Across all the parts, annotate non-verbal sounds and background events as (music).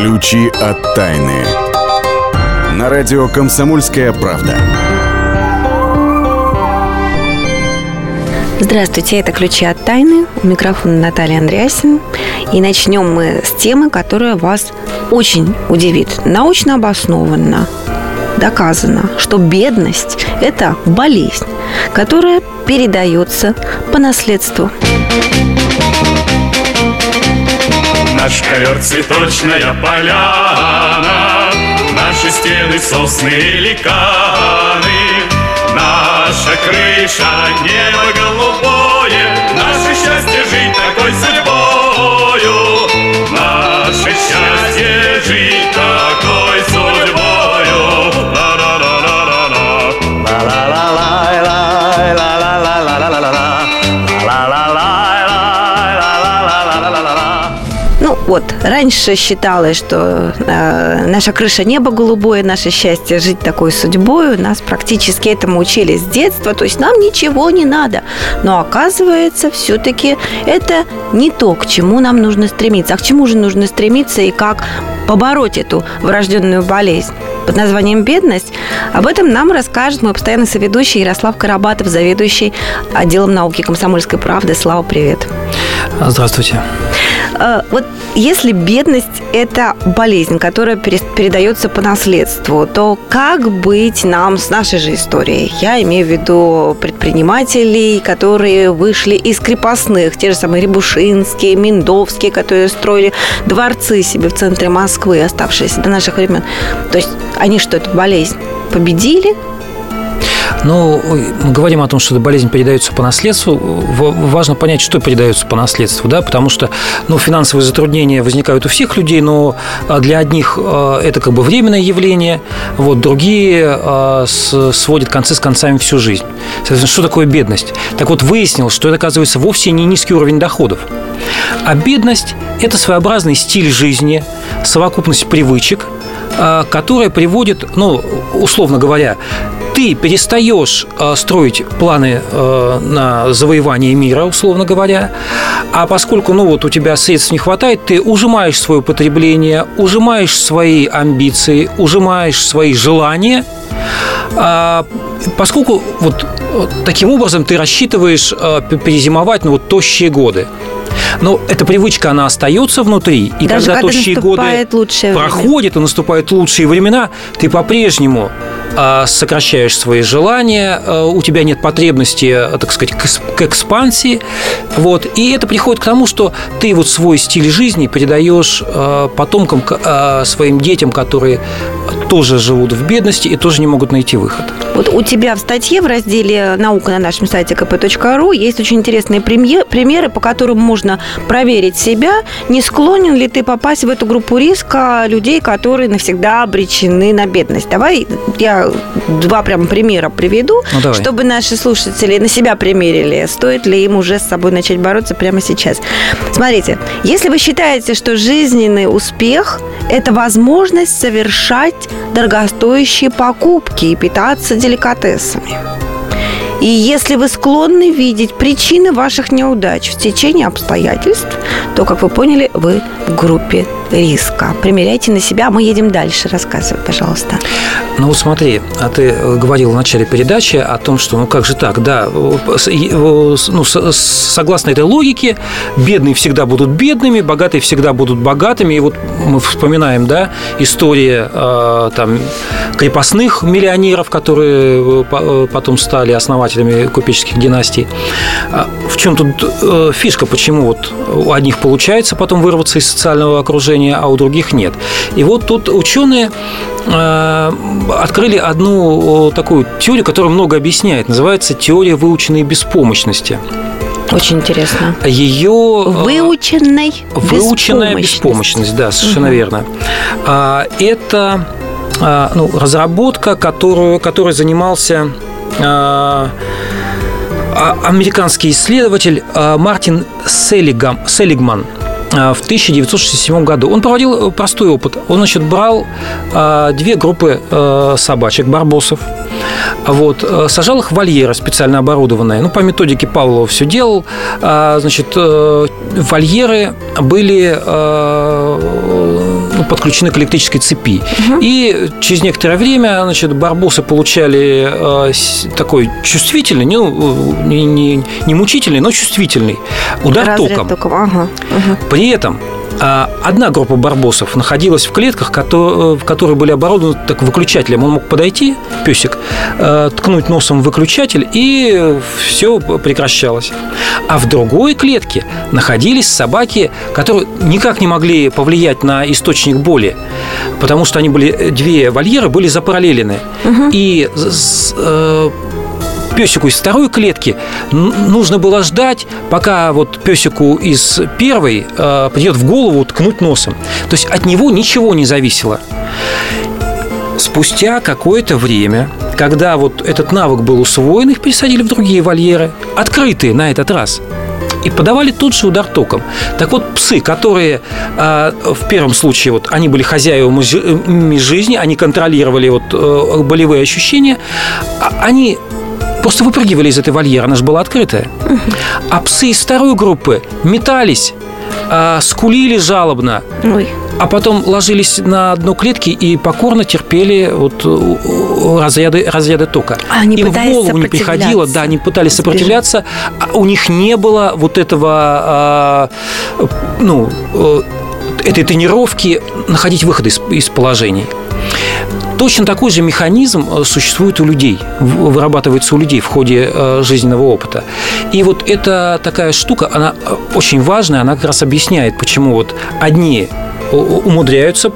Ключи от тайны. На радио «Комсомольская правда». Здравствуйте, это «Ключи от тайны». У микрофона Наталья Андреасин. И начнем мы с темы, которая вас очень удивит. Научно обоснованно доказано, что бедность – это болезнь, которая передается по наследству. Наш ковер цветочная поляна, Наши стены сосны и ликаны, Наша крыша небо голубое, Наше счастье жить такой судьбою, Наше счастье жить такой судьбою. Ла-ла-ла-ла-ла. Вот, раньше считалось, что э, наша крыша небо голубое, наше счастье жить такой судьбой. Нас практически этому учили с детства, то есть нам ничего не надо. Но оказывается, все-таки это не то, к чему нам нужно стремиться. А к чему же нужно стремиться и как побороть эту врожденную болезнь? под названием «Бедность». Об этом нам расскажет мой постоянный соведущий Ярослав Карабатов, заведующий отделом науки комсомольской правды. Слава, привет. Здравствуйте. Э, Вот если бедность – это болезнь, которая передается по наследству, то как быть нам с нашей же историей? Я имею в виду предпринимателей, которые вышли из крепостных, те же самые Рябушинские, Миндовские, которые строили дворцы себе в центре Москвы, оставшиеся до наших времен. То есть они что, эту болезнь победили, Ну, мы говорим о том, что эта болезнь передается по наследству. Важно понять, что передается по наследству, да, потому что, ну, финансовые затруднения возникают у всех людей, но а, для одних а, это как бы временное явление, вот, другие а, сводят концы с концами всю жизнь. Соответственно, что такое бедность? Так вот, выяснилось, что это, оказывается, вовсе не низкий уровень доходов. А бедность – это своеобразный стиль жизни, совокупность привычек, которая приводит, ну, условно говоря, ты перестаешь э, строить планы э, на завоевание мира, условно говоря, а поскольку, ну, вот у тебя средств не хватает, ты ужимаешь свое потребление, ужимаешь свои амбиции, ужимаешь свои желания, а, поскольку вот э, таким образом ты рассчитываешь э, перезимовать, ну, вот тощие годы. Но эта привычка, она остается внутри, и Даже когда когда тощие годы время. проходят и наступают лучшие времена, ты по-прежнему сокращаешь свои желания, а, у тебя нет потребности, а, так сказать, к, экспансии, вот, и это приходит к тому, что ты вот свой стиль жизни передаешь а, потомкам, а, своим детям, которые тоже живут в бедности и тоже не могут найти выход. Вот у тебя в статье в разделе «Наука» на нашем сайте kp.ru есть очень интересные примеры, по которым можно проверить себя, не склонен ли ты попасть в эту группу риска людей, которые навсегда обречены на бедность. Давай я два прям примера приведу, Ну, давай. чтобы наши слушатели на себя примерили, стоит ли им уже с собой начать бороться прямо сейчас. Смотрите, если вы считаете, что жизненный успех – это возможность совершать дорогостоящие покупки и питаться деликатесами. И если вы склонны видеть причины ваших неудач в течение обстоятельств, то, как вы поняли, вы в группе риска. Примеряйте на себя, мы едем дальше. Рассказывай, пожалуйста. Ну вот смотри, а ты э, говорил в начале передачи о том, что ну как же так, да, э, э, ну, согласно этой логике, бедные всегда будут бедными, богатые всегда будут богатыми. И вот мы вспоминаем, да, истории там крепостных миллионеров, которые по- потом стали основателями купеческих династий. А В чем тут фишка, почему вот у одних получается потом вырваться из социального окружения, а у других нет? И вот тут ученые открыли одну э, такую теорию, которая много объясняет. Называется теория выученной беспомощности. Очень интересно. Ее Выученной Выученная беспомощность. беспомощность, да, совершенно верно. А, Это а, ну, разработка, которую, которой занимался а, американский исследователь Мартин Селигам, Селигман в 1967 году. Он проводил простой опыт. Он, значит, брал а, две группы собачек, барбосов, вот, э, сажал их в вольеры специально оборудованные. Ну, по методике Павлова все делал. Значит, э, вольеры были э, ну, подключены к электрической цепи. Угу. И через некоторое время значит, барбосы получали э, такой чувствительный, ну, не, не, не мучительный, но чувствительный удар Разряд током. током. Ага. Угу. При этом одна группа барбосов находилась в клетках, в которые были оборудованы так, выключателем. Он мог подойти, песик, э, ткнуть носом в выключатель, и все прекращалось. А в другой клетке находились собаки, которые никак не могли повлиять на источник боли, потому что они были две вольеры были запараллелены. Угу. И э, песику из второй клетки нужно было ждать, пока вот песику из первой э, придет в голову ткнуть носом. То есть от него ничего не зависело. Спустя какое-то время, когда вот этот навык был усвоен, их пересадили в другие вольеры, открытые на этот раз и подавали тот же удар током. Так вот, псы, которые э, в первом случае вот они были хозяевами жизни, они контролировали вот э, болевые ощущения, а они просто выпрыгивали из этой вольера, она же была открытая. А псы из второй группы метались, а, скулили жалобно. Ой. А потом ложились на дно клетки и покорно терпели вот разряды, разряды тока. А они Им в голову не приходило, да, они пытались сопротивляться, а у них не было вот этого, а, ну, э, этой тренировки находить выход из, из положений. Точно такой же механизм э, существует у людей, вырабатывается у людей в ходе э, жизненного опыта. И вот эта такая штука, она э, очень важная, она как раз объясняет, почему вот одни умудряются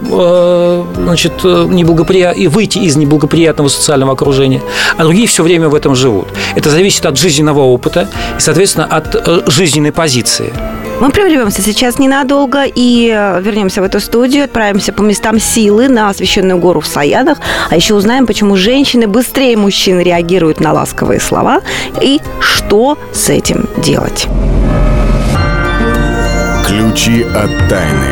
значит, неблагоприят... и выйти из неблагоприятного социального окружения, а другие все время в этом живут. Это зависит от жизненного опыта и, соответственно, от жизненной позиции. Мы прервемся сейчас ненадолго и э, вернемся в эту студию, отправимся по местам силы на освященную гору в Саянах, а еще узнаем, почему женщины быстрее мужчин реагируют на ласковые слова и что с этим делать. Ключи от тайны.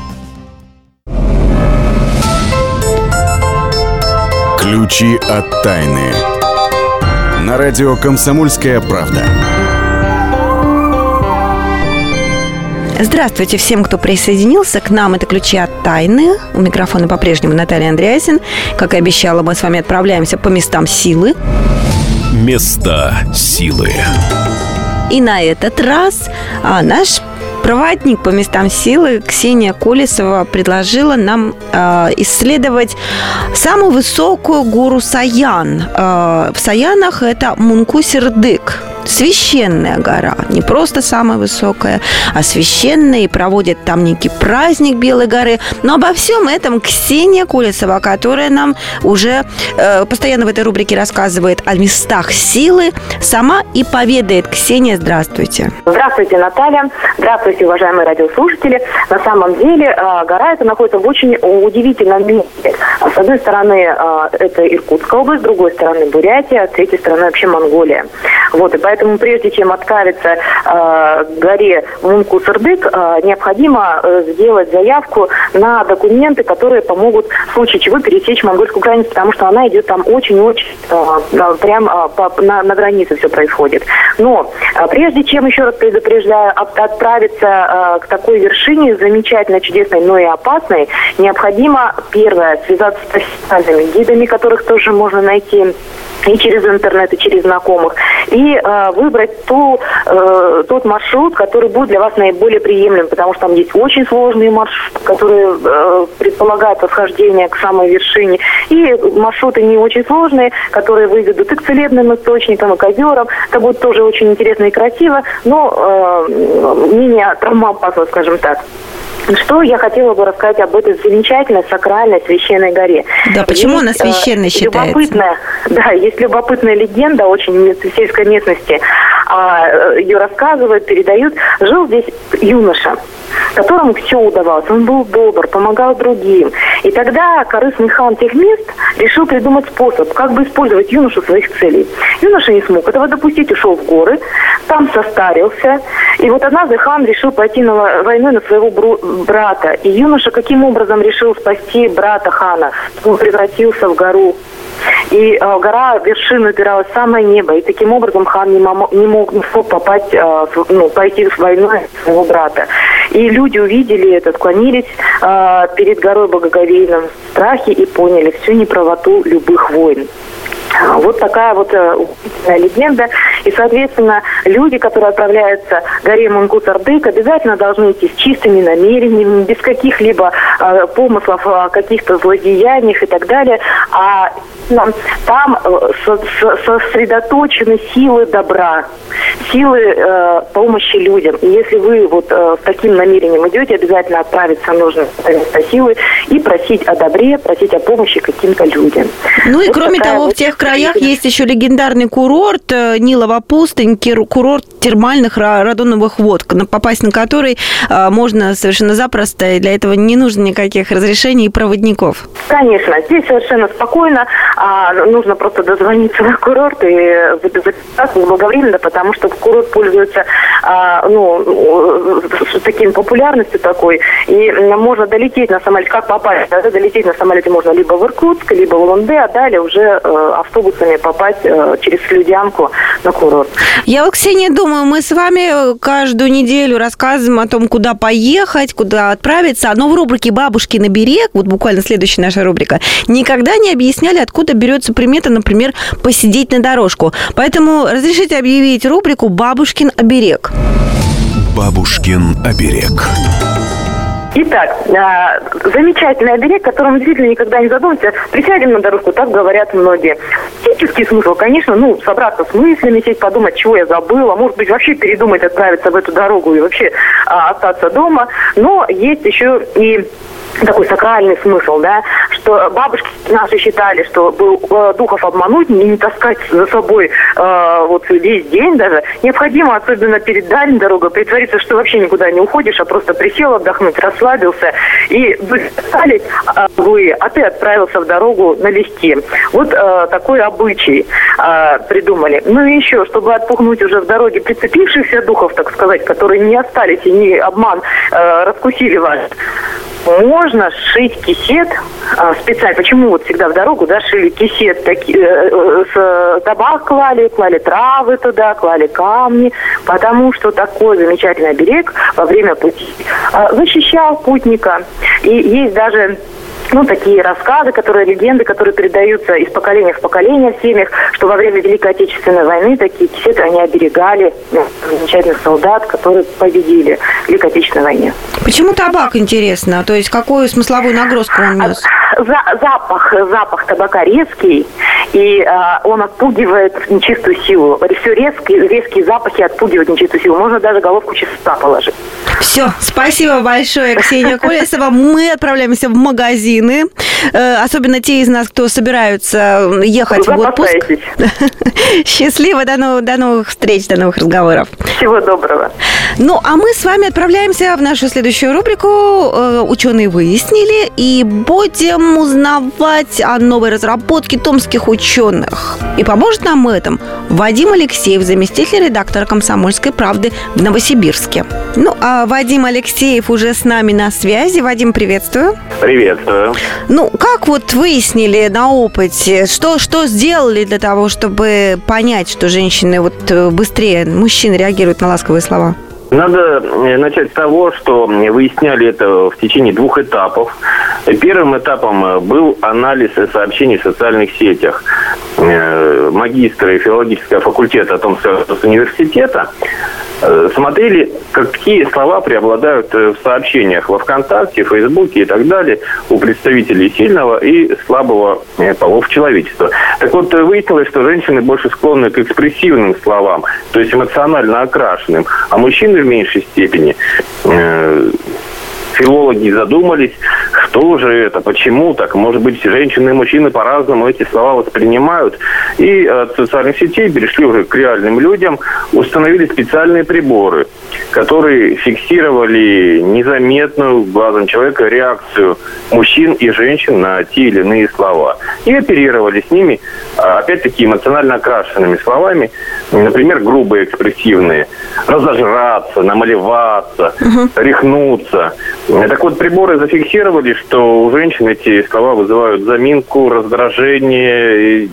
Ключи от тайны на радио «Комсомольская правда». Здравствуйте всем, кто присоединился к нам. Это «Ключи от тайны». У микрофона по-прежнему Наталья Андреасин. Как и обещала, мы с вами отправляемся по местам силы. Места силы. И на этот раз а, наш Проводник по местам силы Ксения Колесова предложила нам э, исследовать самую высокую гору Саян. Э, в Саянах это Мункусердык священная гора, не просто самая высокая, а священная, и проводят там некий праздник Белой горы. Но обо всем этом Ксения Кулесова, которая нам уже э, постоянно в этой рубрике рассказывает о местах силы, сама и поведает. Ксения, здравствуйте. Здравствуйте, Наталья. Здравствуйте, уважаемые радиослушатели. На самом деле э, гора эта находится в очень удивительном месте. С одной стороны, э, это Иркутская область, с другой стороны Бурятия, с третьей стороны вообще Монголия. Вот, и Поэтому прежде чем отправиться э, к горе Мункусырдык, э, необходимо э, сделать заявку на документы, которые помогут в случае чего пересечь монгольскую границу, потому что она идет там очень-очень прям на, на границе все происходит. Но прежде чем, еще раз предупреждаю, от, отправиться к такой вершине, замечательно, чудесной, но и опасной, необходимо, первое, связаться с профессиональными гидами, которых тоже можно найти и через интернет, и через знакомых, и э, выбрать ту, э, тот маршрут, который будет для вас наиболее приемлем, потому что там есть очень сложные маршруты, которые э, предполагают восхождение к самой вершине, и маршруты не очень сложные, которые выведут и к целебным источникам, и к озерам. Это будет тоже очень интересно и красиво, но э, менее травмоопасно, скажем так. Что я хотела бы рассказать об этой замечательной сакральной священной горе. Да, почему есть, она священной э, считается? Любопытная, (laughs) да, есть любопытная легенда очень в сельской местности. А, э, ее рассказывают, передают. Жил здесь юноша. которому все удавалось. Он был добр, помогал другим. И тогда корыстный хан тех мест решил придумать способ, как бы использовать юношу своих целей. Юноша не смог этого допустить, ушел в горы, там состарился. И вот однажды хан решил пойти на войну на своего брата. И юноша каким образом решил спасти брата хана? Он превратился в гору и э, гора вершина упиралась в самое небо. И таким образом хан не, мог, не мог, не смог попасть, э, ну, пойти в войну своего брата. И люди увидели это, склонились э, перед горой Благоговейным в страхе и поняли всю неправоту любых войн. Вот такая вот э, легенда. И, соответственно, люди, которые отправляются к горе Мунгус-Ардык, обязательно должны идти с чистыми намерениями, без каких-либо э, помыслов о каких-то злодеяниях и так далее. А там э, сосредоточены силы добра, силы э, помощи людям. И если вы вот э, с таким намерением идете, обязательно отправиться нужно место силы и просить о добре, просить о помощи каким-то людям. Ну и вот кроме того, вот в тех краях есть еще легендарный курорт э, Нилова пустынь, курорт термальных радоновых вод, попасть на который э, можно совершенно запросто, и для этого не нужно никаких разрешений и проводников. Конечно, здесь совершенно спокойно. А нужно просто дозвониться на курорт и записаться заблаговременно, потому что курорт пользуется а, ну, таким популярностью такой. И можно долететь на самолете, как попасть, да, долететь на самолете можно либо в Иркутск, либо в Улан-Удэ, а далее уже э, автобусами попасть э, через Слюдянку на курорт. Я вот, Ксения, думаю, мы с вами каждую неделю рассказываем о том, куда поехать, куда отправиться. Но в рубрике «Бабушки на берег», вот буквально следующая наша рубрика, никогда не объясняли, откуда откуда берется примета, например, посидеть на дорожку. Поэтому разрешите объявить рубрику «Бабушкин оберег». Бабушкин оберег. Итак, э, замечательный оберег, которым действительно никогда не задумываемся. Присядем на дорожку, так говорят многие. Технический смысл, конечно, ну, собраться с мыслями, сесть, подумать, чего я забыла, может быть, вообще передумать отправиться в эту дорогу и вообще а, остаться дома. Но есть еще и такой сакральный смысл, да, что бабушки наши считали, что был э, духов обмануть и не таскать за собой э, вот весь день даже, необходимо, особенно перед дальней дорогой, притвориться, что вообще никуда не уходишь, а просто присел отдохнуть, расслабился, и остались э, вы, а ты отправился в дорогу налегке. Вот э, такой обычай э, придумали. Ну и еще, чтобы отпугнуть уже в дороге прицепившихся духов, так сказать, которые не остались и не обман э, раскусили вас, можно сшить кисет а, специально. Почему вот всегда в дорогу, да, шили кисет, таки, э, э, с табак клали, клали травы туда, клали камни, потому что такой замечательный берег во время пути э, защищал путника. И есть даже ну, такие рассказы, которые, легенды, которые передаются из поколения в поколение в семьях, что во время Великой Отечественной войны такие кисеты, они оберегали ну, замечательных солдат, которые победили в Великой Отечественной войне. Почему табак, интересно? То есть какую смысловую нагрузку он нес? За, запах, запах табака резкий, и э, он отпугивает нечистую силу. Все резкие, резкие запахи отпугивают нечистую силу. Можно даже головку чистота положить. Все, спасибо большое, Ксения Колесова. Мы отправляемся в магазины, э, особенно те из нас, кто собираются ехать в отпуск. (laughs) Счастливо, до новых, до новых встреч, до новых разговоров. Всего доброго. Ну, а мы с вами отправляемся в нашу следующую рубрику э, «Ученые выяснили» и будем узнавать о новой разработке томских ученых. И поможет нам в этом Вадим Алексеев, заместитель редактора «Комсомольской правды» в Новосибирске. Ну, а Вадим Алексеев уже с нами на связи. Вадим, приветствую. Приветствую. Ну, как вот выяснили на опыте, что, что сделали для того, чтобы понять, что женщины вот э, быстрее, мужчины реагируют на ласковые слова? Надо э, начать с того, что выясняли это в течение двух этапов. Первым этапом э, был анализ сообщений в социальных сетях. Э, магистры филологического факультета Томского университета смотрели, какие слова преобладают в сообщениях во ВКонтакте, Фейсбуке и так далее у представителей сильного и слабого полов человечества. Так вот, выяснилось, что женщины больше склонны к экспрессивным словам, то есть эмоционально окрашенным, а мужчины в меньшей степени. Филологи задумались, что же это, почему так, может быть, женщины и мужчины по-разному эти слова воспринимают. И от социальных сетей перешли уже к реальным людям, установили специальные приборы, которые фиксировали незаметную глазом человека реакцию мужчин и женщин на те или иные слова. И оперировали с ними, а, опять-таки, эмоционально окрашенными словами, например, грубые, экспрессивные. Разожраться, намалеваться, угу. рехнуться. Так вот, приборы зафиксировали, что у женщин эти слова вызывают заминку, раздражение.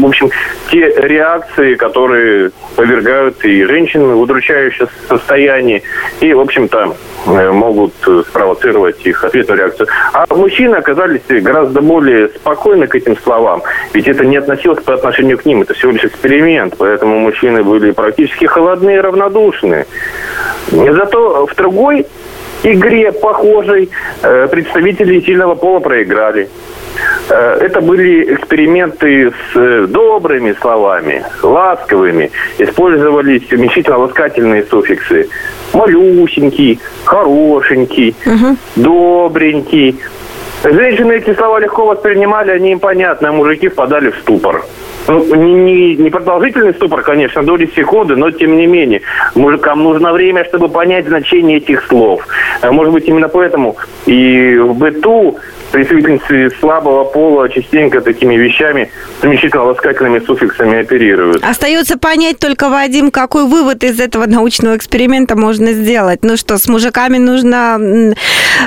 В общем, те реакции, которые повергают и женщин в удручающее состояние, и, в общем-то, э, могут спровоцировать их ответную реакцию. А мужчины оказались гораздо более спокойны к этим словам, ведь это не относилось по отношению к ним, это всего лишь эксперимент, поэтому мужчины были практически холодные и равнодушные. Зато в другой игре похожей э, представители сильного пола проиграли. Э, это были эксперименты с э, добрыми словами, ласковыми. Использовались уменьшительно-ласкательные суффиксы. Малюсенький, хорошенький, угу. добренький. Женщины эти слова легко воспринимали, они им понятны, а мужики впадали в ступор. Ну, не, не, не продолжительный ступор, конечно, доли секунды, но тем не менее. Мужикам нужно время, чтобы понять значение этих слов. Э, может быть, именно поэтому и в быту представительницы слабого пола частенько такими вещами, замечательно ласкательными суффиксами оперируют. Остается понять только, Вадим, какой вывод из этого научного эксперимента можно сделать. Ну что, с мужиками нужно,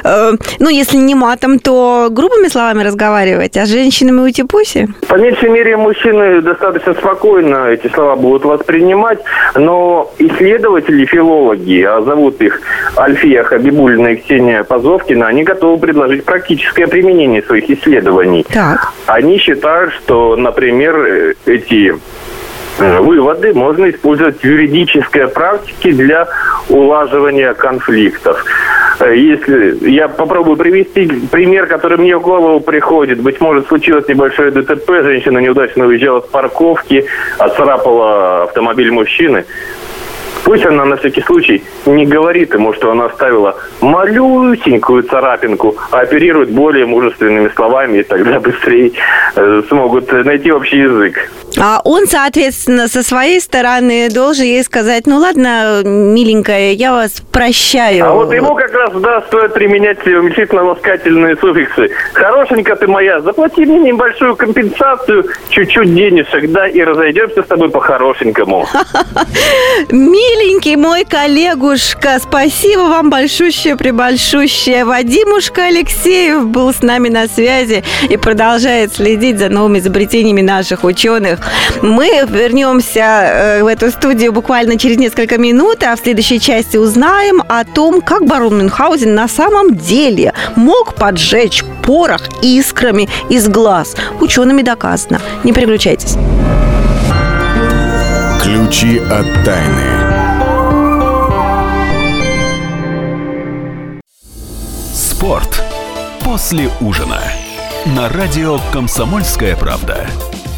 э, ну, если не матом, то грубыми словами разговаривать, а с женщинами уйти пуси? По меньшей мере, мужчины достаточно спокойно эти слова будут воспринимать, но исследователи, филологи, а зовут их Альфия Хабибулина и Ксения Позовкина, они готовы предложить практическое применение своих исследований. Так. Они считают, что, например, эти э, выводы можно использовать в юридической практике для улаживания конфликтов. Э, если я попробую привести пример, который мне в голову приходит. Быть может, случилось небольшое ДТП, женщина неудачно уезжала с парковки, отцарапала автомобиль мужчины. Пусть она на всякий случай не говорит ему, что она оставила малюсенькую царапинку, а оперирует более мужественными словами, и тогда (laughs) быстрее э, смогут найти общий язык. А он, соответственно, со своей стороны должен ей сказать, ну ладно, миленькая, я вас прощаю. А вот ему как раз, да, стоит применять уменьшительно-ласкательные суффиксы. Хорошенька ты моя, заплати мне небольшую компенсацию, чуть-чуть денежек, да, и разойдемся с тобой по-хорошенькому. (laughs) Миленький мой коллегушка, спасибо вам большущее, прибольшущее. Вадимушка Алексеев был с нами на связи и продолжает следить за новыми изобретениями наших ученых. Мы вернемся э, в эту студию буквально через несколько минут, а в следующей части узнаем о том, как барон Мюнхгаузен на самом деле мог поджечь порох искрами из глаз. Учеными доказано. Не переключайтесь. Ключи от тайны. Спорт после ужина на радио «Комсомольская правда».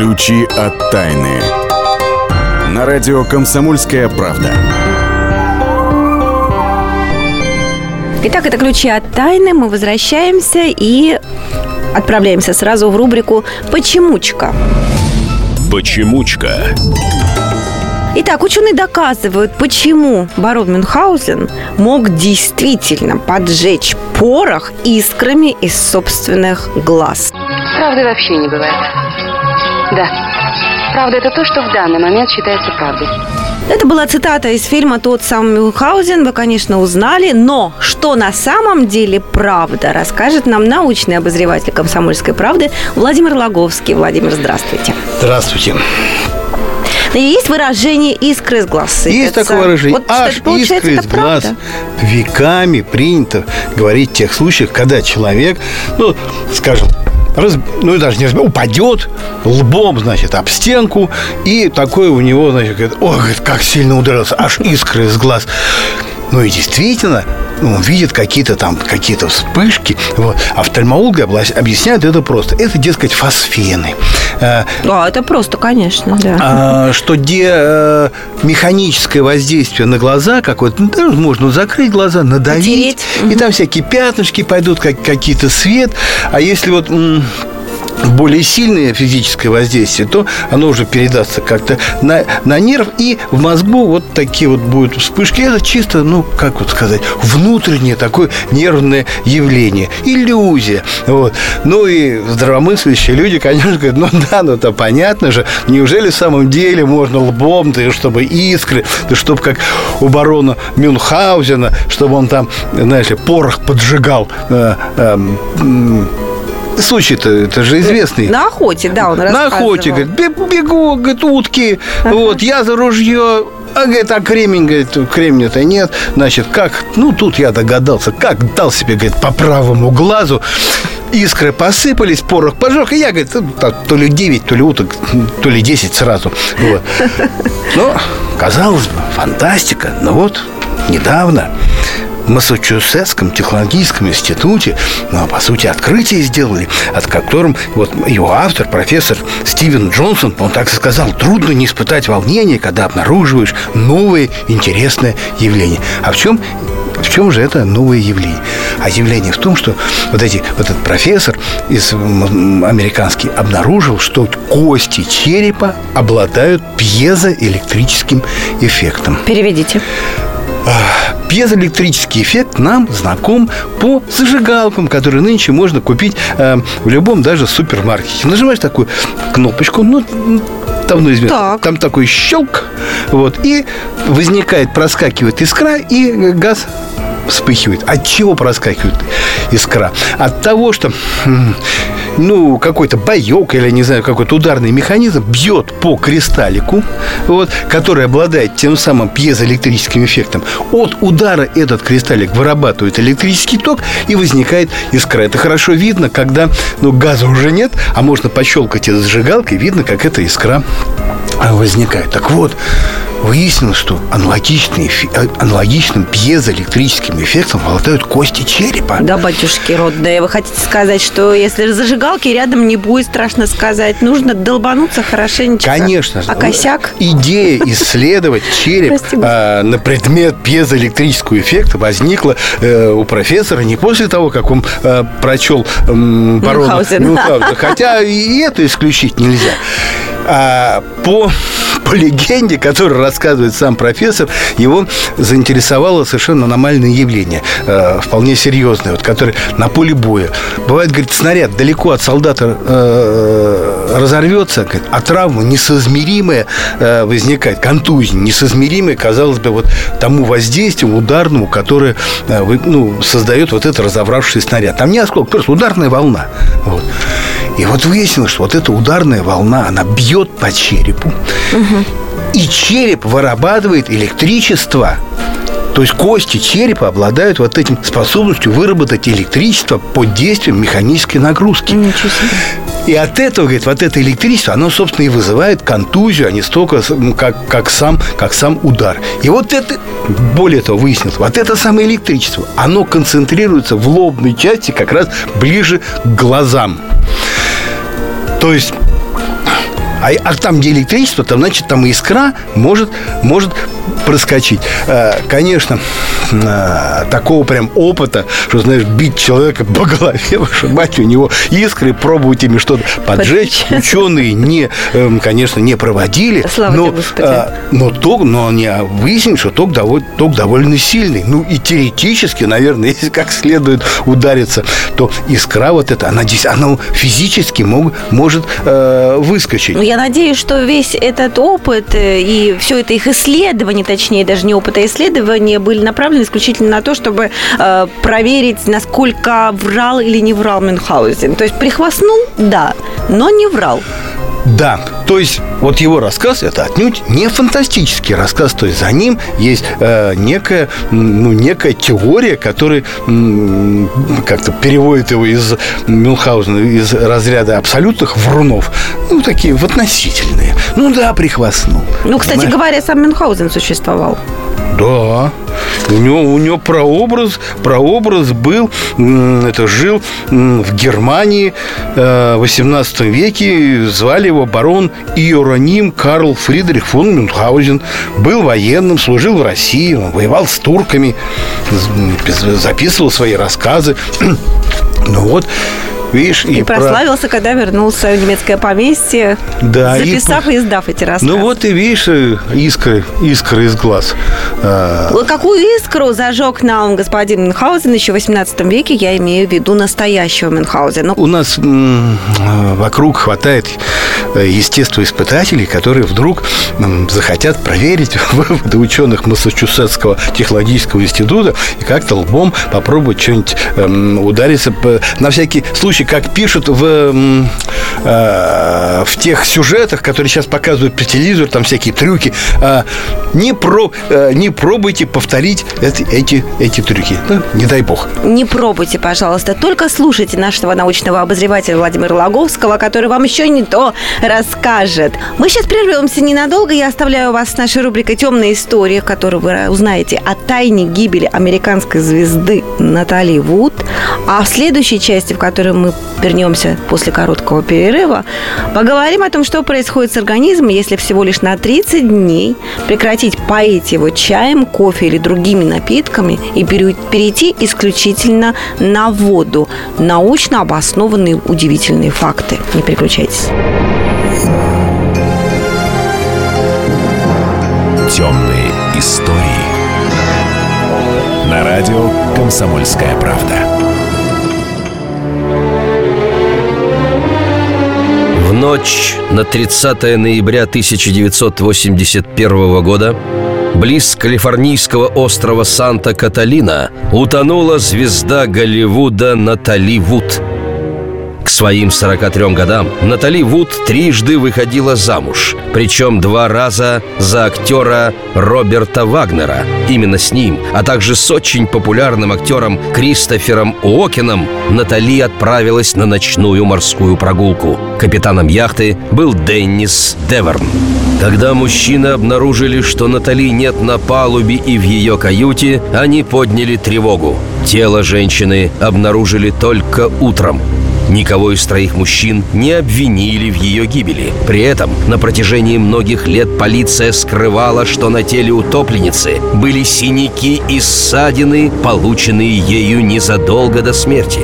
Ключи от тайны. На радио «Комсомольская правда». Итак, это ключи от тайны. Мы возвращаемся и отправляемся сразу в рубрику «Почемучка». Почемучка. Итак, ученые доказывают, почему барон Мюнхгаузен мог действительно поджечь порох искрами из собственных глаз. Правды вообще не бывает. Да. Правда, это то, что в данный момент считается правдой. Это была цитата из фильма «Тот самый Мюнхгаузен». Вы, конечно, узнали. Но что на самом деле правда, расскажет нам научный обозреватель «Комсомольской правды» Владимир Логовский. Владимир, здравствуйте. Здравствуйте. Есть выражение искры из глаз. Есть такое выражение. Вот, Аж кстати, искры из глаз. Веками принято говорить в тех случаях, когда человек, ну, скажем, раз, ну, даже не разбил, упадет лбом, значит, об стенку, и такое у него, значит, говорит, ой, говорит, как сильно ударился, аж искры из глаз. Ну и действительно, ну, он видит какие-то там какие-то вспышки. Вот. Офтальмологи объясняют это просто. Это, дескать, фосфены. А, это просто, конечно, да. А, что где э, механическое воздействие на глаза какое-то, ну, можно закрыть глаза, надавить, Потереть. и там всякие пятнышки пойдут, как, какие-то свет. А если вот более сильное физическое воздействие, то оно уже передастся как-то на, на нерв, и в мозгу вот такие вот будут вспышки. Это чисто, ну, как вот сказать, внутреннее такое нервное явление, иллюзия. Вот. Ну и здравомыслящие люди, конечно, говорят, ну да, ну это понятно же, неужели в самом деле можно лбом, да, чтобы искры, да чтобы как у барона Мюнхгаузена, чтобы он там, знаешь ли, порох поджигал э, э, случай-то, это же известный. На охоте, да, он На охоте, говорит, бегу, говорит, утки, ага. вот, я за ружье, а, говорит, а кремень, говорит, кремня-то нет. Значит, как, ну, тут я догадался, как дал себе, говорит, по правому глазу, искры посыпались, порох пожег, и я, говорит, то ли 9, то ли уток, то ли 10 сразу. Вот. (laughs) Ну, казалось бы, фантастика, но вот недавно Массачусетском технологическом институте, ну, а по сути, открытие сделали, от которым вот его автор, профессор Стивен Джонсон, он так и сказал, трудно не испытать волнение, когда обнаруживаешь новое интересное явление. А в чем в чем же это новое явление? А явление в том, что вот, эти, вот этот профессор из, американский обнаружил, что кости черепа обладают пьезоэлектрическим эффектом. Переведите. Пьезоэлектрический эффект нам знаком по зажигалкам, которые нынче можно купить э, в любом даже супермаркете. Нажимаешь такую кнопочку, ну, давно известно. Так. Там такой щелк, вот, и возникает, проскакивает искра, и газ вспыхивает. От чего проскакивает искра? От того, что ну, какой-то боек или, не знаю, какой-то ударный механизм бьет по кристаллику, вот, который обладает тем самым пьезоэлектрическим эффектом. От удара этот кристаллик вырабатывает электрический ток и возникает искра. Это хорошо видно, когда ну, газа уже нет, а можно пощелкать этой зажигалкой, видно, как эта искра возникает. Так вот, выяснилось, что аналогичный, э, аналогичным пьезоэлектрическим эффектом обладают кости черепа. Да, батюшки родные. Вы хотите сказать, что если зажигалки рядом не будет, страшно сказать, нужно долбануться хорошенечко? Конечно. А косяк? Идея исследовать череп а, на предмет пьезоэлектрического эффекта возникла э, у профессора не после того, как он э, прочел барона Мюнхгаузена. Хотя и это исключить нельзя. А, по, по легенде, которую рассказывает сам профессор, его заинтересовало совершенно аномальное явление, э, вполне серьезное, вот, которое на поле боя. Бывает, говорит, снаряд далеко от солдата э, разорвется, говорит, а травма несоизмеримая э, возникает, контузия несоизмеримая, казалось бы, вот тому воздействию ударному, которое э, ну, создает вот этот разобравшийся снаряд. Там не осколок, просто ударная волна. Вот. И вот выяснилось, что вот эта ударная волна, она бьет по черепу. Угу. И череп вырабатывает электричество. То есть кости черепа обладают вот этим способностью выработать электричество под действием механической нагрузки. И от этого, говорит, вот это электричество, оно, собственно, и вызывает контузию, а не столько, как, как, сам, как сам удар. И вот это, более того, выяснилось, вот это самое электричество, оно концентрируется в лобной части как раз ближе к глазам. То есть а, а там, где электричество, там, значит, там искра может, может проскочить. Э, конечно, э, такого прям опыта, что, знаешь, бить человека по голове, (laughs) вышибать у него искры, пробовать ими что-то поджечь, ученые не, эм, конечно, не проводили. Слава но, э, но, ток, но они выяснили, что ток довольно, ток довольно сильный. Ну, и теоретически, наверное, (laughs) если как следует удариться, то искра вот эта, она, здесь, она физически мог, может э, выскочить. Ну, я надеюсь, что весь этот опыт и все это их исследование, точнее, даже не опыта, а исследования были направлены исключительно на то, чтобы э, проверить, насколько врал или не врал Мюнхгаузен. То есть прихвастнул, да, но не врал. Да, то есть вот его рассказ это отнюдь не фантастический рассказ, то есть за ним есть э, некая, ну, некая теория, которая м, как-то переводит его из Мюнхгаузена из разряда абсолютных врунов, ну, такие в относительные. Ну да, прихвастнул. Ну, кстати Понимаешь? говоря, сам Мюнхгаузен существовал. Да. У него, у него прообраз, прообраз был, это жил в Германии э, в 18 веке, звали его барон Иероним Карл Фридрих фон Мюнхгаузен. Был военным, служил в России, воевал с турками, записывал свои рассказы. (clears throat) Ну вот, Видишь, и, и прославился, про... когда вернулся в немецкое поместье, да, записав и, и издав эти рассказы. Ну вот и видишь, э, искры, искры из глаз. А... Какую искру зажег нам господин Мюнхгаузен еще в 18 веке, я имею в виду настоящего Мюнхгаузена. У нас м- вокруг хватает естествоиспытателей, которые вдруг захотят проверить (laughs) выводы ученых Массачусетского технологического института и как-то лбом попробовать что-нибудь эм, удариться на всякий случай как пишут в, э, в тех сюжетах, которые сейчас показывают по телевизору, там всякие трюки, э, не, про, э, не пробуйте повторить эти, эти, эти трюки. Ну, не дай бог. Не пробуйте, пожалуйста. Только слушайте нашего научного обозревателя Владимира Логовского, который вам еще не то расскажет. Мы сейчас прервемся ненадолго. Я оставляю вас с нашей рубрикой «Темная история», в которой вы узнаете о тайне гибели американской звезды Натали Вуд. А в следующей части, в которой мы вернемся после короткого перерыва, поговорим о том, что происходит с организмом, если всего лишь на 30 дней прекратить поить его чаем, кофе или другими напитками и перейти исключительно на воду. Научно обоснованные удивительные факты. Не переключайтесь. Темные истории. На радио «Комсомольская правда». ночь на 30 ноября 1981 года близ калифорнийского острова Санта-Каталина утонула звезда Голливуда Натали Вуд – своим 43 годам Натали Вуд трижды выходила замуж, причем два раза за актера Роберта Вагнера. Именно с ним, а также с очень популярным актером Кристофером Уокеном Натали отправилась на ночную морскую прогулку. Капитаном яхты был Деннис Деверн. Когда мужчины обнаружили, что Натали нет на палубе и в ее каюте, они подняли тревогу. Тело женщины обнаружили только утром. Никого из троих мужчин не обвинили в ее гибели. При этом на протяжении многих лет полиция скрывала, что на теле утопленницы были синяки и ссадины, полученные ею незадолго до смерти.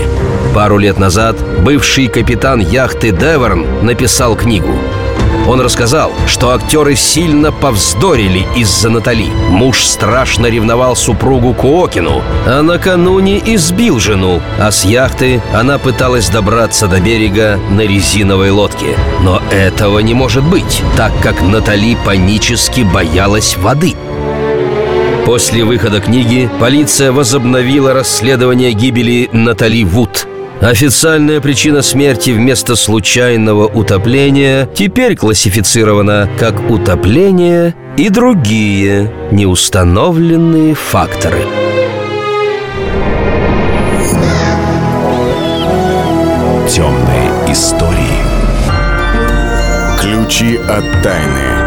Пару лет назад бывший капитан яхты «Деверн» написал книгу он рассказал, что актеры сильно повздорили из-за Натали. Муж страшно ревновал супругу Куокину, а накануне избил жену, а с яхты она пыталась добраться до берега на резиновой лодке. Но этого не может быть, так как Натали панически боялась воды. После выхода книги полиция возобновила расследование гибели Натали Вуд – Официальная причина смерти вместо случайного утопления теперь классифицирована как утопление и другие неустановленные факторы. Темные истории. Ключи от тайны.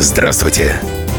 Здравствуйте.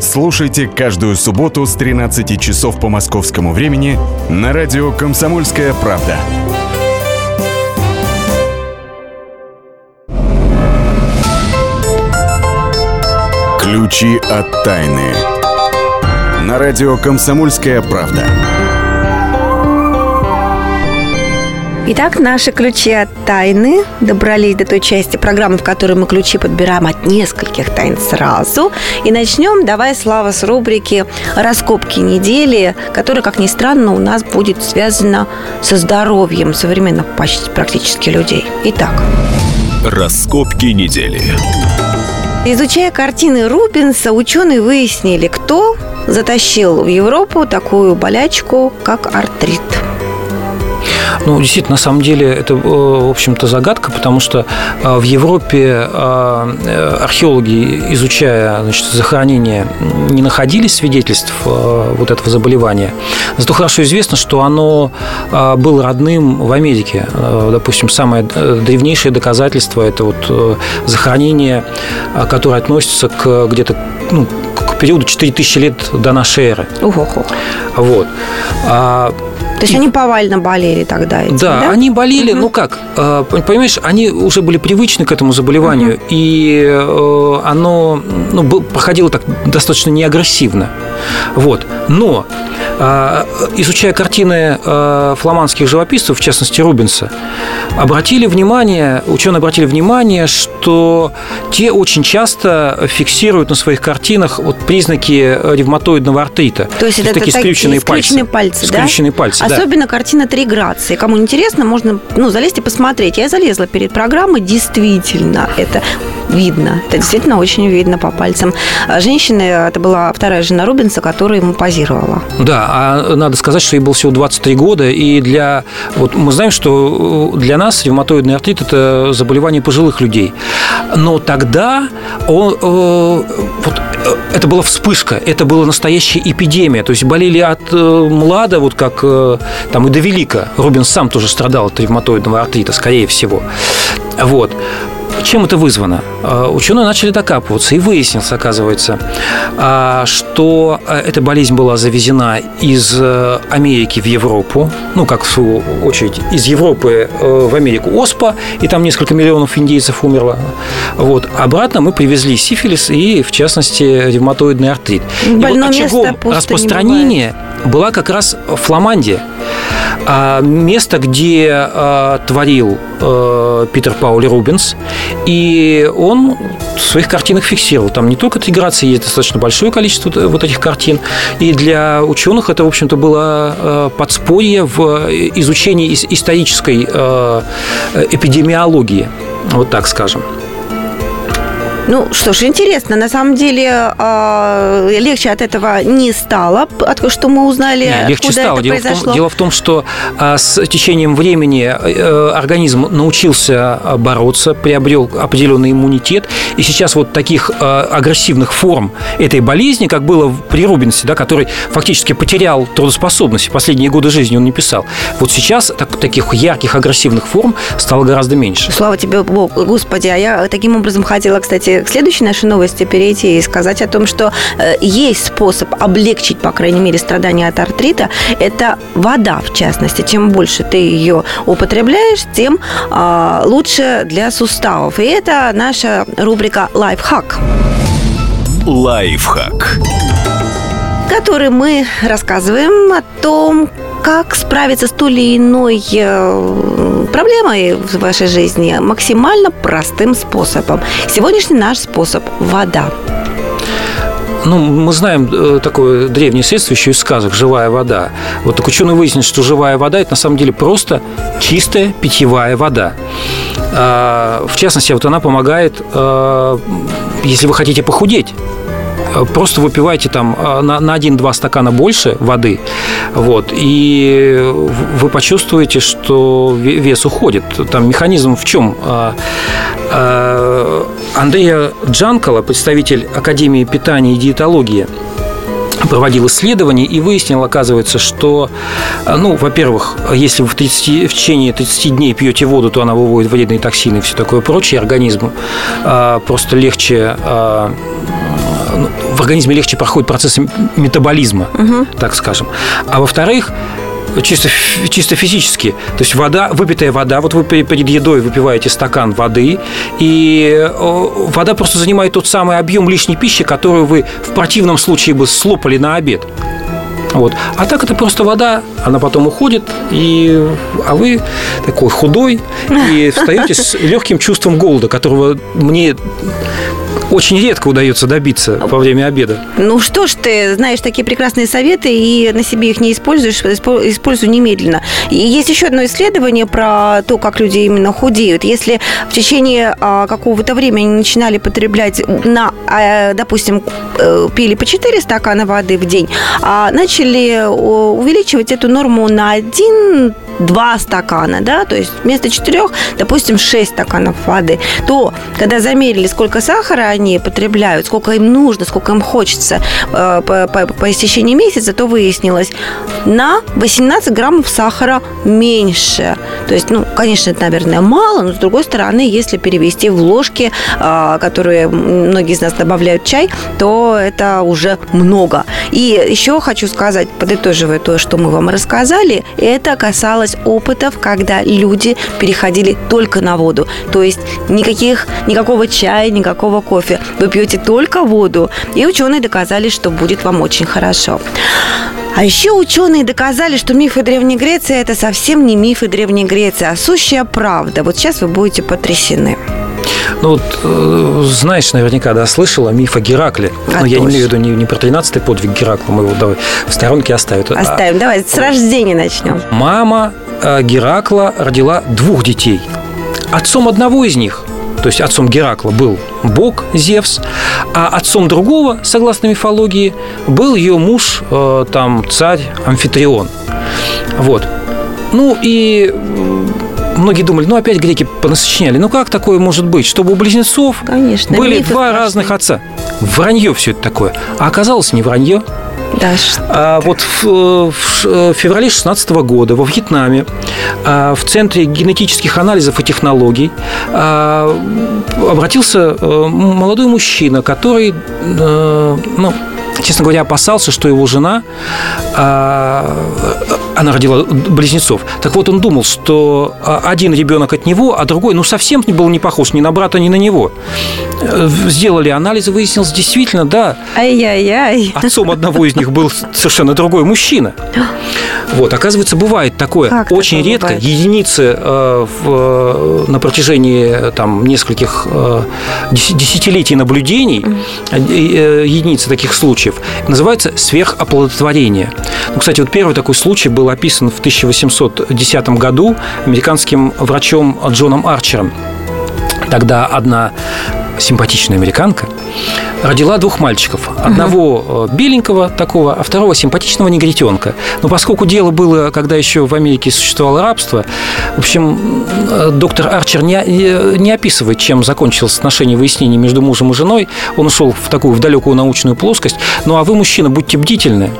Слушайте каждую субботу с 13 часов по московскому времени на радио «Комсомольская правда». Ключи от тайны. На радио «Комсомольская правда». Итак, наши ключи от тайны добрались до той части программы, в которой мы ключи подбираем от нескольких тайн сразу. И начнем, давай, Слава, с рубрики «Раскопки недели», которая, как ни странно, у нас будет связана со здоровьем современных почти практически людей. Итак. Раскопки недели. Изучая картины Рубенса, ученые выяснили, кто затащил в Европу такую болячку, как артрит. Ну, действительно, на самом деле это, э, в общем-то, загадка, потому что э, в Европе э, археологи, изучая значит, захоронения, не находили свидетельств вот этого заболевания. Зато хорошо известно, что оно было родным в Америке. Допустим, самое древнейшее доказательство – это вот захоронение, которое относится к где-то ну, к периоду 4000 лет до нашей эры. Ого-го. Вот. А то есть они повально болели тогда? Этим, да, да, они болели, угу. ну как, э, понимаешь, они уже были привычны к этому заболеванию, угу. и э, оно ну, проходило так достаточно неагрессивно. Вот. Но изучая картины фламандских живописцев, в частности Рубенса, обратили внимание, ученые обратили внимание, что те очень часто фиксируют на своих картинах вот признаки ревматоидного артрита. То есть, То есть это такие скрюченные пальцы. пальцы да? Скрюченные пальцы, Особенно да. картина «Три грации». Кому интересно, можно ну, залезть и посмотреть. Я залезла перед программой, действительно, это видно. Это действительно очень видно по пальцам. А женщины, это была вторая жена Рубинса, которая ему позировала. Да, а надо сказать, что ей было всего 23 года, и для... Вот мы знаем, что для нас ревматоидный артрит – это заболевание пожилых людей. Но тогда он, э, вот, э, это была вспышка, это была настоящая эпидемия. То есть болели от э, млада, вот как э, там и до велика. Рубинс сам тоже страдал от ревматоидного артрита, скорее всего. Вот. Чем это вызвано? А, ученые начали докапываться, и выяснилось, оказывается, а, что а, эта болезнь была завезена из э, Америки в Европу, ну, как в свою очередь, из Европы э, в Америку оспа, и там несколько миллионов индейцев умерло. Вот. Обратно мы привезли сифилис и, в частности, ревматоидный артрит. Больное и вот очагом распространения была как раз Фламандия. Место, где творил э, Питер Паули Рубинс, и он в своих картинах фиксировал. Там не только интеграции, есть достаточно большое количество вот этих картин. И для ученых это, в общем-то, было э, подспорье в изучении исторической э, эпидемиологии, вот так скажем. Ну, что ж, интересно. На самом деле э, легче от этого не стало, от, что мы узнали, Нет, легче откуда стало. это дело произошло. В том, дело в том, что э, с течением времени э, организм научился бороться, приобрел определенный иммунитет, и сейчас вот таких э, агрессивных форм этой болезни, как было при Рубинсе, да, который фактически потерял трудоспособность, последние годы жизни он не писал. Вот сейчас так, таких ярких агрессивных форм стало гораздо меньше. Слава тебе, Бог, Господи, а я таким образом хотела, кстати, к следующей нашей новости перейти и сказать о том, что э, есть способ облегчить, по крайней мере, страдания от артрита. Это вода, в частности. Чем больше ты ее употребляешь, тем а, лучше для суставов. И это наша рубрика «Лайфхак». Лайфхак который мы рассказываем о том, как справиться с той или иной э, проблемой в вашей жизни максимально простым способом. Сегодняшний наш способ – вода. Ну, мы знаем э, такое древнее средство еще из сказок «живая вода». Вот так ученые выяснили, что живая вода – это на самом деле просто чистая питьевая вода. А, в частности, вот она помогает, э, если вы хотите похудеть, просто выпивайте там э, на, на 1-2 стакана больше воды, вот, и вы почувствуете, что вес уходит. Там механизм в чем? Э, Андрея Джанкала, представитель Академии питания и диетологии, проводил исследования и выяснил, оказывается, что, ну, во-первых, если вы в, 30, в течение 30 дней пьете воду, то она выводит вредные токсины и все такое прочее, организму просто легче ну, в организме легче проходит процесс метаболизма, угу. так скажем. А во-вторых, чисто, чисто физически. То есть вода, выпитая вода, вот вы перед едой выпиваете стакан воды, и вода просто занимает тот самый объем лишней пищи, которую вы в противном случае бы слопали на обед. Вот. А так это просто вода, она потом уходит, и, а вы такой худой, (laughs) и встаете с легким чувством голода, которого мне очень редко удается добиться во время обеда. Ну что ж ты знаешь такие прекрасные советы и на себе их не используешь, используй немедленно. И есть еще одно исследование про то, как люди именно худеют. Если в течение а, какого-то времени начинали потреблять на, а, допустим, э, пили по 4 стакана воды в день, а начали увеличивать эту норму на 1 2 стакана, да, то есть вместо 4, допустим, 6 стаканов воды, то когда замерили, сколько сахара они потребляют, сколько им нужно, сколько им хочется э, по, по, по истечении месяца, то выяснилось на 18 граммов сахара меньше. То есть, ну, конечно, это, наверное, мало, но с другой стороны, если перевести в ложки, э, которые многие из нас добавляют чай, то это уже много. И еще хочу сказать, подытоживая то, что мы вам рассказали, это касалось опытов, когда люди переходили только на воду. То есть никаких, никакого чая, никакого кофе. Вы пьете только воду. И ученые доказали, что будет вам очень хорошо. А еще ученые доказали, что мифы Древней Греции – это совсем не мифы Древней Греции, а сущая правда. Вот сейчас вы будете потрясены. Ну, вот, э, знаешь, наверняка, да, слышала миф о Геракле. А Но я не имею в виду не, не про 13-й подвиг Геракла, мы его давай в сторонке оставим. Оставим, а, давай, с рождения начнем. Мама э, Геракла родила двух детей. Отцом одного из них то есть отцом Геракла был бог Зевс, а отцом другого, согласно мифологии, был ее муж, э, там, царь Амфитрион. Вот. Ну и многие думали, ну опять греки понасочиняли. Ну как такое может быть, чтобы у близнецов Конечно, были два разных отца? Вранье все это такое. А оказалось не вранье. Да. А вот в, в феврале 2016 года во Вьетнаме а, в Центре генетических анализов и технологий а, обратился э, молодой мужчина, который, э, ну, честно говоря, опасался, что его жена, а, она родила близнецов. Так вот, он думал, что один ребенок от него, а другой, ну, совсем был не похож ни на брата, ни на него. Э, сделали анализы, выяснилось, действительно, да. Ай-яй-яй. Отцом одного из них был совершенно другой мужчина. Вот, оказывается, бывает такое как очень редко. Бывает? Единицы э, в, на протяжении там, нескольких э, десятилетий наблюдений, э, э, единицы таких случаев, называется сверхоплодотворение. Ну, кстати, вот первый такой случай был описан в 1810 году американским врачом Джоном Арчером. Тогда одна симпатичная американка родила двух мальчиков. Одного угу. беленького такого, а второго симпатичного негритенка. Но поскольку дело было, когда еще в Америке существовало рабство, в общем, э, доктор Арчер не, не описывает, чем закончилось отношение выяснения между мужем и женой. Он ушел в такую в далекую научную плоскость. Ну а вы, мужчина, будьте бдительны.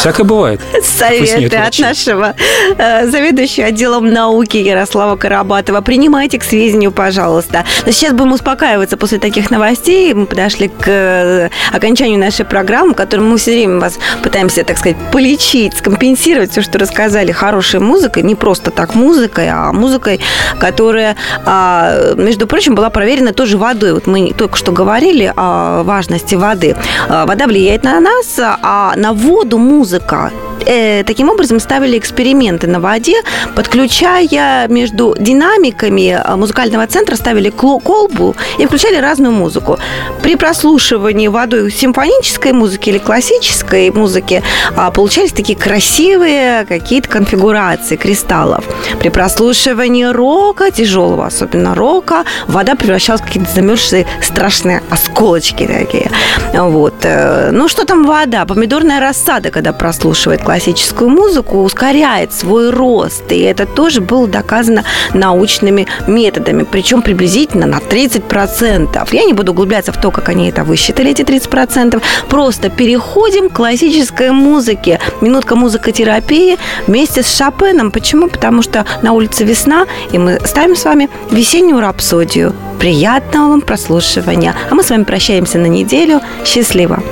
Всякое бывает. (laughs) Советы от нашего э, заведующего отделом науки Ярослава Карабатова. Принимайте к сведению, пожалуйста. Но сейчас будем успокаиваться после таких новостей. Мы подошли к э, окончанию нашей программы, которой мы все время вас пытаемся, так сказать, полечить, скомпенсировать все, что рассказали хорошей музыкой. Не просто так музыкой, а музыкой, которая, а, между прочим, была проверена тоже водой. Вот мы только что говорили о важности воды. А, вода влияет на нас, а на воду музыка. Э, таким образом ставили эксперименты на воде, подключая между динамиками э, музыкального центра, ставили колбу и включали разную музыку. При прослушивании водой симфонической музыки или классической музыки э, получались такие красивые какие-то конфигурации кристаллов. При прослушивании рока, тяжелого особенно рока, вода превращалась в какие-то замерзшие страшные осколочки такие. Вот. Э, ну, что там вода? Помидорная рассада, когда прослушивает классическую музыку, ускоряет свой рост. И это тоже было доказано научными методами, причем приблизительно на 30%. Я не буду углубляться в то, как они это высчитали, эти 30%. Просто переходим к классической музыке. Минутка музыкотерапии вместе с Шопеном. Почему? Потому что на улице весна, и мы ставим с вами весеннюю рапсодию. Приятного вам прослушивания. А мы с вами прощаемся на неделю. Счастливо.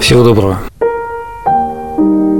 Всего доброго. Ключи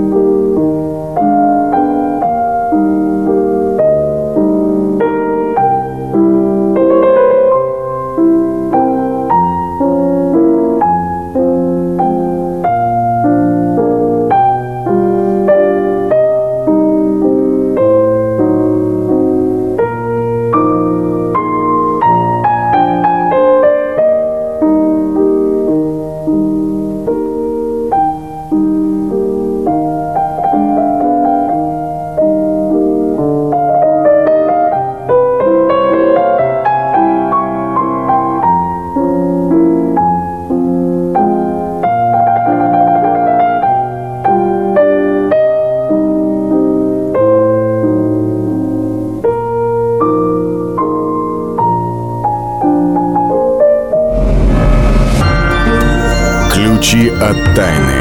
от тайны.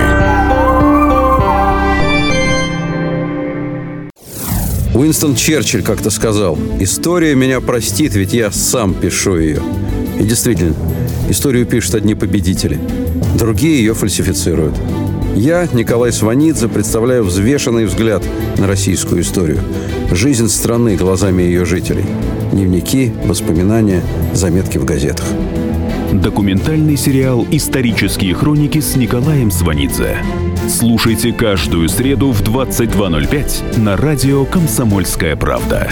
Уинстон Черчилль как-то сказал, «История меня простит, ведь я сам пишу ее». И действительно, историю пишут одни победители, другие ее фальсифицируют. Я, Николай Сванидзе, представляю взвешенный взгляд на российскую историю. Жизнь страны глазами ее жителей. Дневники, воспоминания, заметки в газетах. Документальный сериал «Исторические хроники» с Николаем Сванидзе. Слушайте каждую среду в 22.05 на радио «Комсомольская правда».